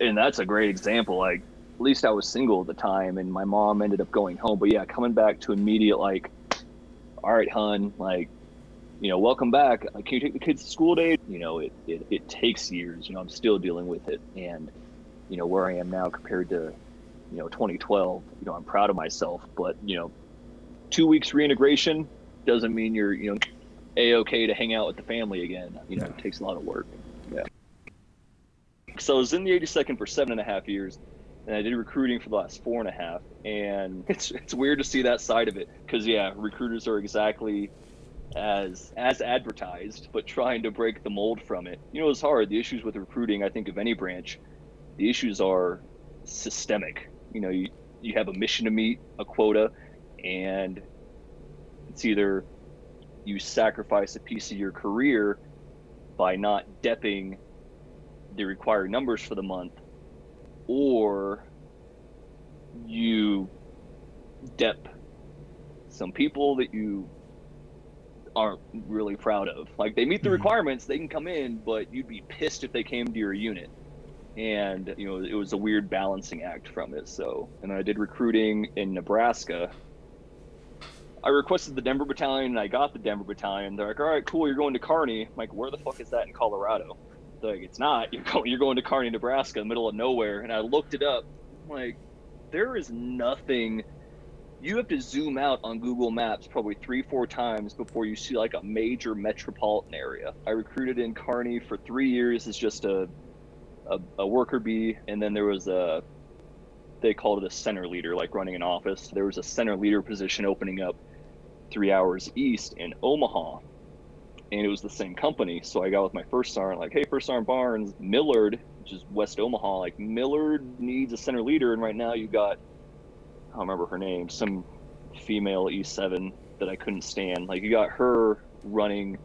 and that's a great example. Like, at least I was single at the time, and my mom ended up going home. But yeah, coming back to immediate like, all right, hun, like you know, welcome back. Like, can you take the kids to school day? You know, it, it, it takes years. You know, I'm still dealing with it. And, you know, where I am now compared to, you know, 2012, you know, I'm proud of myself. But, you know, two weeks reintegration doesn't mean you're, you know, a okay to hang out with the family again. You know, yeah. it takes a lot of work. Yeah. So I was in the 82nd for seven and a half years, and I did recruiting for the last four and a half. And it's it's weird to see that side of it because yeah, recruiters are exactly as as advertised, but trying to break the mold from it. You know, it's hard. The issues with recruiting, I think, of any branch, the issues are systemic. You know, you you have a mission to meet, a quota, and it's either you sacrifice a piece of your career by not depping the required numbers for the month, or you dep some people that you aren't really proud of. Like they meet the mm-hmm. requirements, they can come in, but you'd be pissed if they came to your unit. And you know, it was a weird balancing act from it. So, and I did recruiting in Nebraska. I requested the Denver Battalion, and I got the Denver Battalion. They're like, "All right, cool, you're going to Kearney." I'm like, "Where the fuck is that in Colorado?" Like, "It's not. You're going. You're going to Kearney, Nebraska, middle of nowhere." And I looked it up. Like, there is nothing you have to zoom out on Google Maps probably three, four times before you see like a major metropolitan area. I recruited in Kearney for three years as just a, a, a worker bee, and then there was a they called it a center leader, like running an office. There was a center leader position opening up three hours east in Omaha, and it was the same company. So I got with my first sergeant, like, hey, first sergeant Barnes, Millard, which is West Omaha, like Millard needs a center leader, and right now you got I don't remember her name, some female E7 that I couldn't stand. Like you got her running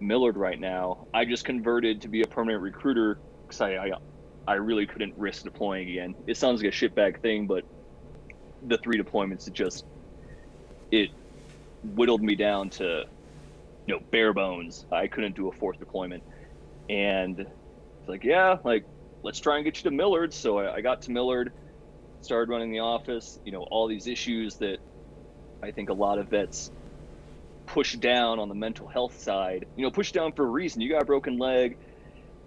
Millard right now. I just converted to be a permanent recruiter because I, I, I really couldn't risk deploying again. It sounds like a shitbag thing, but the three deployments it just it whittled me down to you know bare bones. I couldn't do a fourth deployment, and it's like yeah, like let's try and get you to Millard. So I, I got to Millard started running the office, you know, all these issues that I think a lot of vets push down on the mental health side, you know, push down for a reason. You got a broken leg,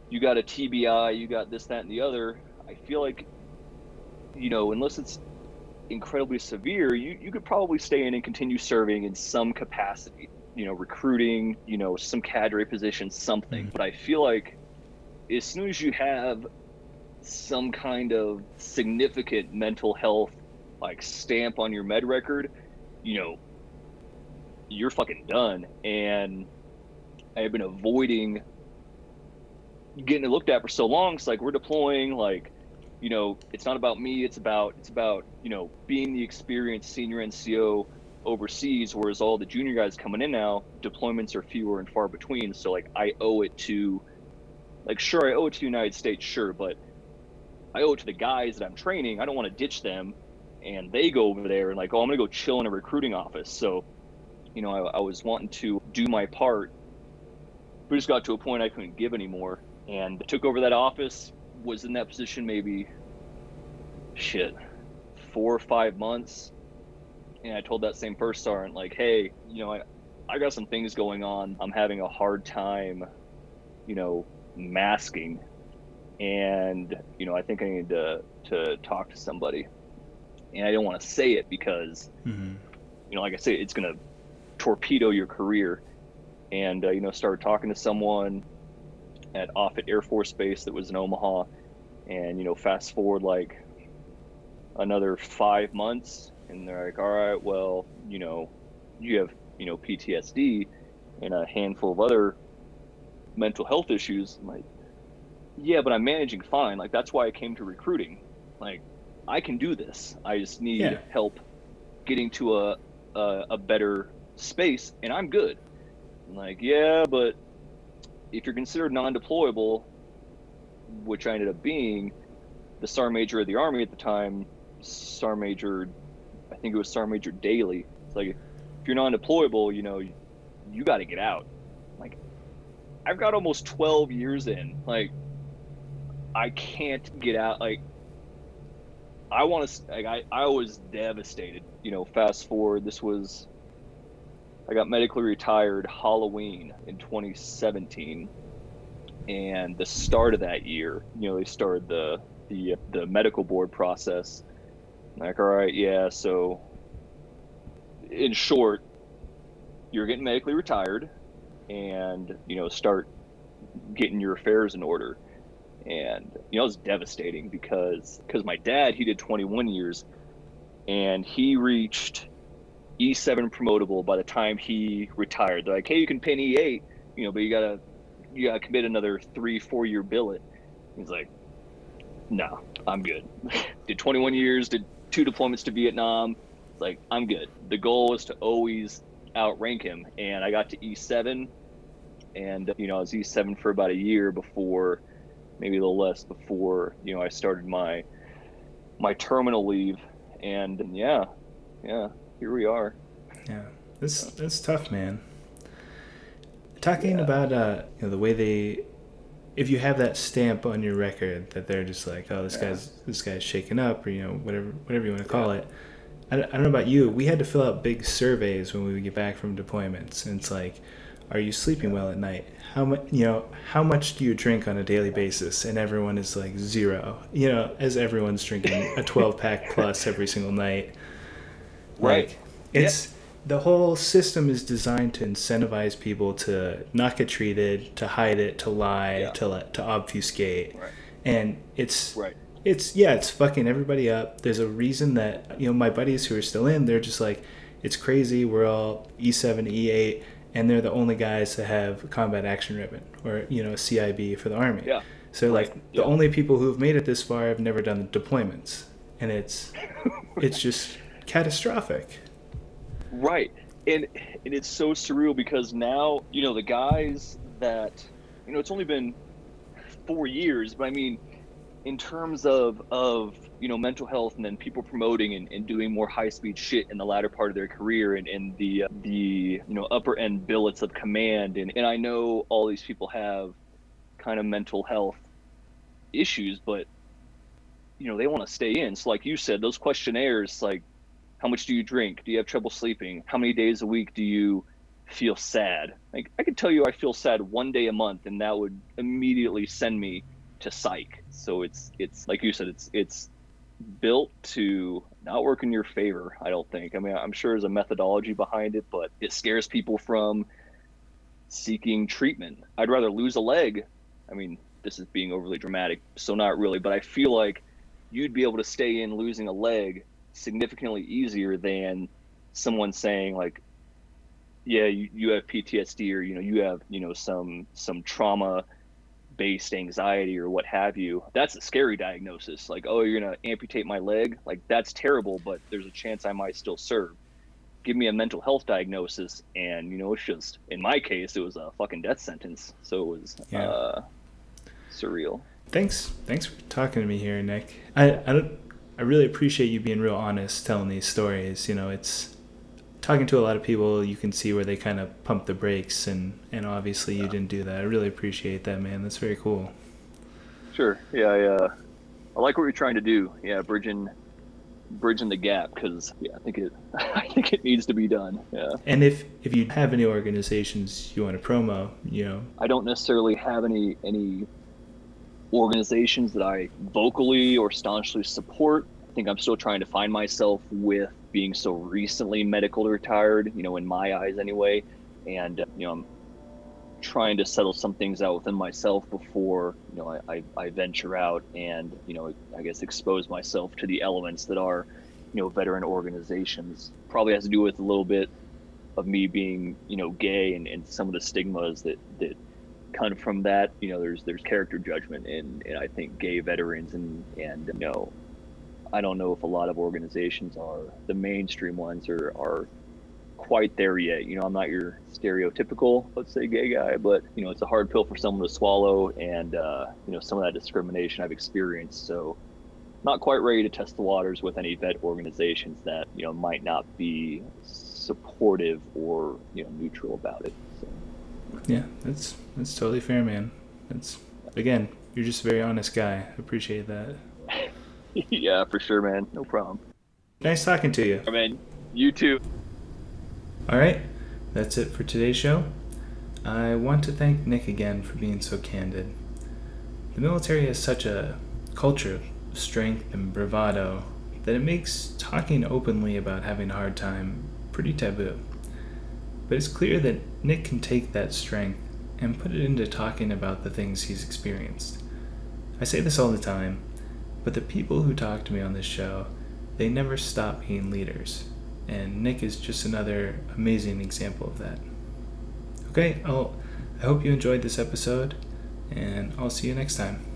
you got a TBI, you got this, that, and the other. I feel like, you know, unless it's incredibly severe, you, you could probably stay in and continue serving in some capacity, you know, recruiting, you know, some cadre position, something. Mm-hmm. But I feel like as soon as you have some kind of significant mental health like stamp on your med record, you know, you're fucking done. And I have been avoiding getting it looked at for so long. It's like we're deploying, like, you know, it's not about me. It's about it's about you know being the experienced senior NCO overseas, whereas all the junior guys coming in now, deployments are fewer and far between. So like I owe it to, like, sure I owe it to the United States, sure, but I owe it to the guys that I'm training. I don't want to ditch them, and they go over there and like, oh, I'm gonna go chill in a recruiting office. So, you know, I, I was wanting to do my part, We just got to a point I couldn't give anymore, and took over that office. Was in that position maybe, shit, four or five months, and I told that same first sergeant like, hey, you know, I, I got some things going on. I'm having a hard time, you know, masking and you know I think I need to to talk to somebody, and I don't want to say it because mm-hmm. you know like I say it's gonna torpedo your career, and uh, you know start talking to someone at Offutt Air Force Base that was in Omaha, and you know fast forward like another five months, and they're like, all right, well you know you have you know PTSD and a handful of other mental health issues. I'm like, yeah, but I'm managing fine. Like that's why I came to recruiting. Like I can do this. I just need yeah. help getting to a, a, a better space, and I'm good. I'm like yeah, but if you're considered non-deployable, which I ended up being, the Sergeant Major of the Army at the time, Sergeant Major, think it was Sergeant Major Dailey. It's like if you're non-deployable, you know, you, you got to get out. Like I've got almost 12 years in. Like I can't get out. Like, I want to. Like, I I was devastated. You know, fast forward. This was. I got medically retired Halloween in 2017, and the start of that year, you know, they started the the the medical board process. Like, all right, yeah. So, in short, you're getting medically retired, and you know, start getting your affairs in order and you know it was devastating because because my dad he did 21 years and he reached E7 promotable by the time he retired. They're like, hey, you can pin E8, you know, but you gotta you gotta commit another three four year billet. He's like, no, I'm good. did 21 years, did two deployments to Vietnam. It's like I'm good. The goal was to always outrank him, and I got to E7, and you know I was E7 for about a year before maybe a little less before you know I started my my terminal leave, and, and yeah, yeah, here we are. Yeah, this it's tough, man. Talking yeah. about uh, you know, the way they, if you have that stamp on your record that they're just like, oh, this yeah. guy's this guy's shaken up, or you know, whatever whatever you want to call yeah. it. I, I don't know about you. We had to fill out big surveys when we would get back from deployments, and it's like, are you sleeping well at night? how much you know how much do you drink on a daily basis and everyone is like zero you know as everyone's drinking a 12 pack plus every single night right like, it's yep. The whole system is designed to incentivize people to not get treated to hide it to lie yeah. to let to obfuscate right. and it's right it's yeah it's fucking everybody up there's a reason that you know my buddies who are still in they're just like it's crazy we're all e7 e8 and they're the only guys to have combat action ribbon or you know CIB for the army. Yeah. So like the only people who have made it this far have never done deployments, and it's it's just catastrophic. Right, and and it's so surreal because now you know the guys that you know it's only been four years, but I mean in terms of of you know mental health and then people promoting and, and doing more high speed shit in the latter part of their career and, and the the you know upper end billets of command and, and i know all these people have kind of mental health issues but you know they want to stay in. So like you said those questionnaires like how much do you drink do you have trouble sleeping how many days a week do you feel sad like i could tell you i feel sad one day a month and that would immediately send me to psych. So it's it's like you said, it's it's built to not work in your favor. I don't think. I mean, I'm sure there's a methodology behind it, but it scares people from seeking treatment. I'd rather lose a leg. I mean, this is being overly dramatic, so not really, but I feel like you'd be able to stay in losing a leg significantly easier than someone saying like yeah you, you have ptsd or you know you have you know some some trauma based anxiety or what have you, that's a scary diagnosis. Like, oh, you're to amputate my leg? Like, that's terrible, but there's a chance I might still serve. Give me a mental health diagnosis, and, you know, it's just, in my case, it was a fucking death sentence. So it was yeah. uh, surreal. Thanks. Thanks for talking to me here, Nick. I, I don't. I really appreciate you being real honest, telling these stories. You know, it's talking to a lot of people, you can see where they kind of pump the brakes, and and obviously you didn't do that. I really appreciate that, man. That's very cool. Sure. Yeah. I, uh, I like what you're trying to do. Yeah, bridging bridging the gap because yeah, I think it I think it needs to be done. Yeah. And if if you have any organizations you want to promo, you know, I don't necessarily have any any organizations that I vocally or staunchly support. I think I'm still trying to find myself with being so recently medical retired, you know, in my eyes anyway. And, you know, I'm trying to settle some things out within myself before, you know, I, I, I venture out and, you know, I guess expose myself to the elements that are, you know, veteran organizations. Probably has to do with a little bit of me being, you know, gay and, and some of the stigmas that, that kind of from that, you know, there's there's character judgment in, in I think gay veterans and and you know I don't know if a lot of organizations are the mainstream ones are are quite there yet. You know, I'm not your stereotypical, let's say, gay guy, but you know, it's a hard pill for someone to swallow, and uh, you know, some of that discrimination I've experienced. So, not quite ready to test the waters with any vet organizations that you know might not be supportive or you know neutral about it. Yeah, that's that's totally fair, man. That's again, you're just a very honest guy. Appreciate that. yeah, for sure, man. No problem. Nice talking to you. I mean, you too. All right, that's it for today's show. I want to thank Nick again for being so candid. The military has such a culture of strength and bravado that it makes talking openly about having a hard time pretty taboo. But it's clear that Nick can take that strength and put it into talking about the things he's experienced. I say this all the time, but the people who talk to me on this show, they never stop being leaders. And Nick is just another amazing example of that. Okay, I'll, I hope you enjoyed this episode, and I'll see you next time.